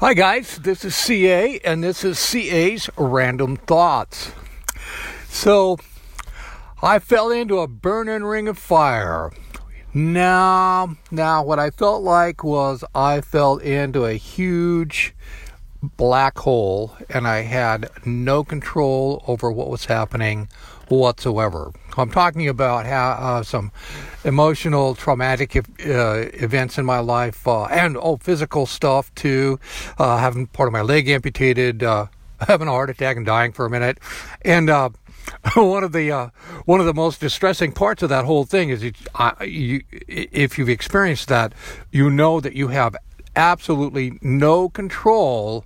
Hi, guys. This is CA, and this is CA's Random Thoughts. So, I fell into a burning ring of fire. Now, now, what I felt like was I fell into a huge black hole, and I had no control over what was happening whatsoever. I'm talking about how, uh, some emotional, traumatic uh, events in my life, uh, and oh, physical stuff too. Uh, having part of my leg amputated, uh, having a heart attack and dying for a minute, and uh, one of the one of the most distressing parts of that whole thing is you, you, if you've experienced that, you know that you have absolutely no control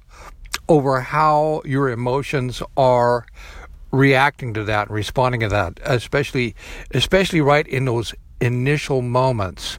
over how your emotions are reacting to that and responding to that, especially especially right in those initial moments.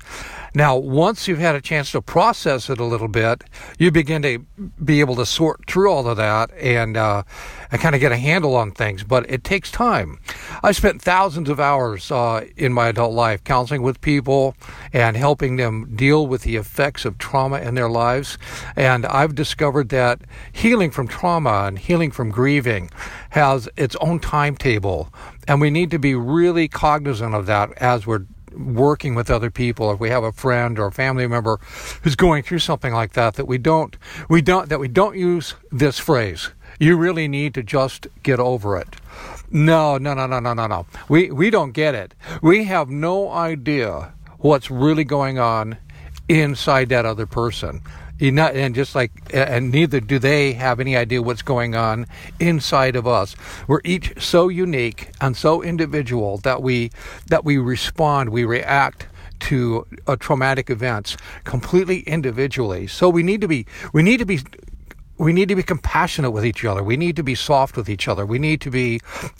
Now, once you've had a chance to process it a little bit, you begin to be able to sort through all of that and uh, and kind of get a handle on things. But it takes time. I spent thousands of hours uh, in my adult life counseling with people and helping them deal with the effects of trauma in their lives. And I've discovered that healing from trauma and healing from grieving has its own timetable. And we need to be really cognizant of that as we're working with other people, if we have a friend or a family member who's going through something like that, that we don't, we don't, that we don't use this phrase. You really need to just get over it. No, no, no, no, no, no, no. We, we don't get it. We have no idea what's really going on inside that other person and just like and neither do they have any idea what's going on inside of us. We're each so unique and so individual that we that we respond we react to uh, traumatic events completely individually. So we need to be we need to be we need to be compassionate with each other. We need to be soft with each other. We need to be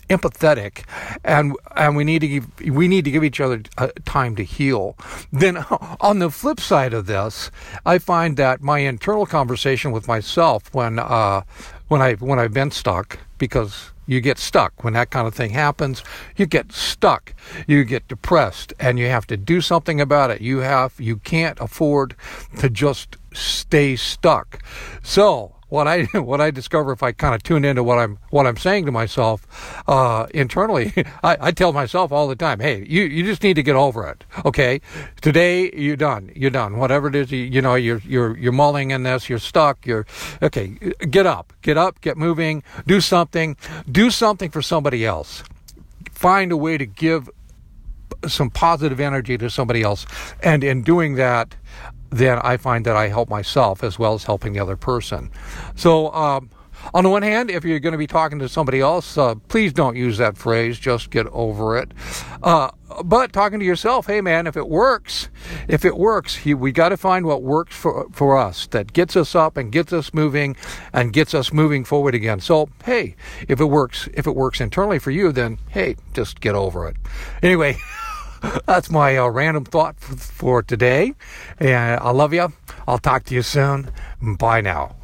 empathetic, and and we need to give we need to give each other uh, time to heal. Then, on the flip side of this, I find that my internal conversation with myself when uh, when I when I've been stuck because you get stuck when that kind of thing happens you get stuck you get depressed and you have to do something about it you have you can't afford to just stay stuck so what I what I discover if I kind of tune into what I'm what I'm saying to myself uh, internally, I, I, tell myself all the time, "Hey, you, you just need to get over it. Okay, today you're done. You're done. Whatever it is, you, you know, you're you're you're mulling in this. You're stuck. You're okay. Get up. Get up. Get moving. Do something. Do something for somebody else. Find a way to give some positive energy to somebody else, and in doing that." then I find that I help myself as well as helping the other person. So, um, on the one hand, if you're going to be talking to somebody else, uh, please don't use that phrase. Just get over it. Uh, but talking to yourself, hey man, if it works, if it works, we got to find what works for for us that gets us up and gets us moving and gets us moving forward again. So hey, if it works, if it works internally for you, then hey, just get over it. Anyway. that's my uh, random thought for, for today. And I love you. I'll talk to you soon. Bye now.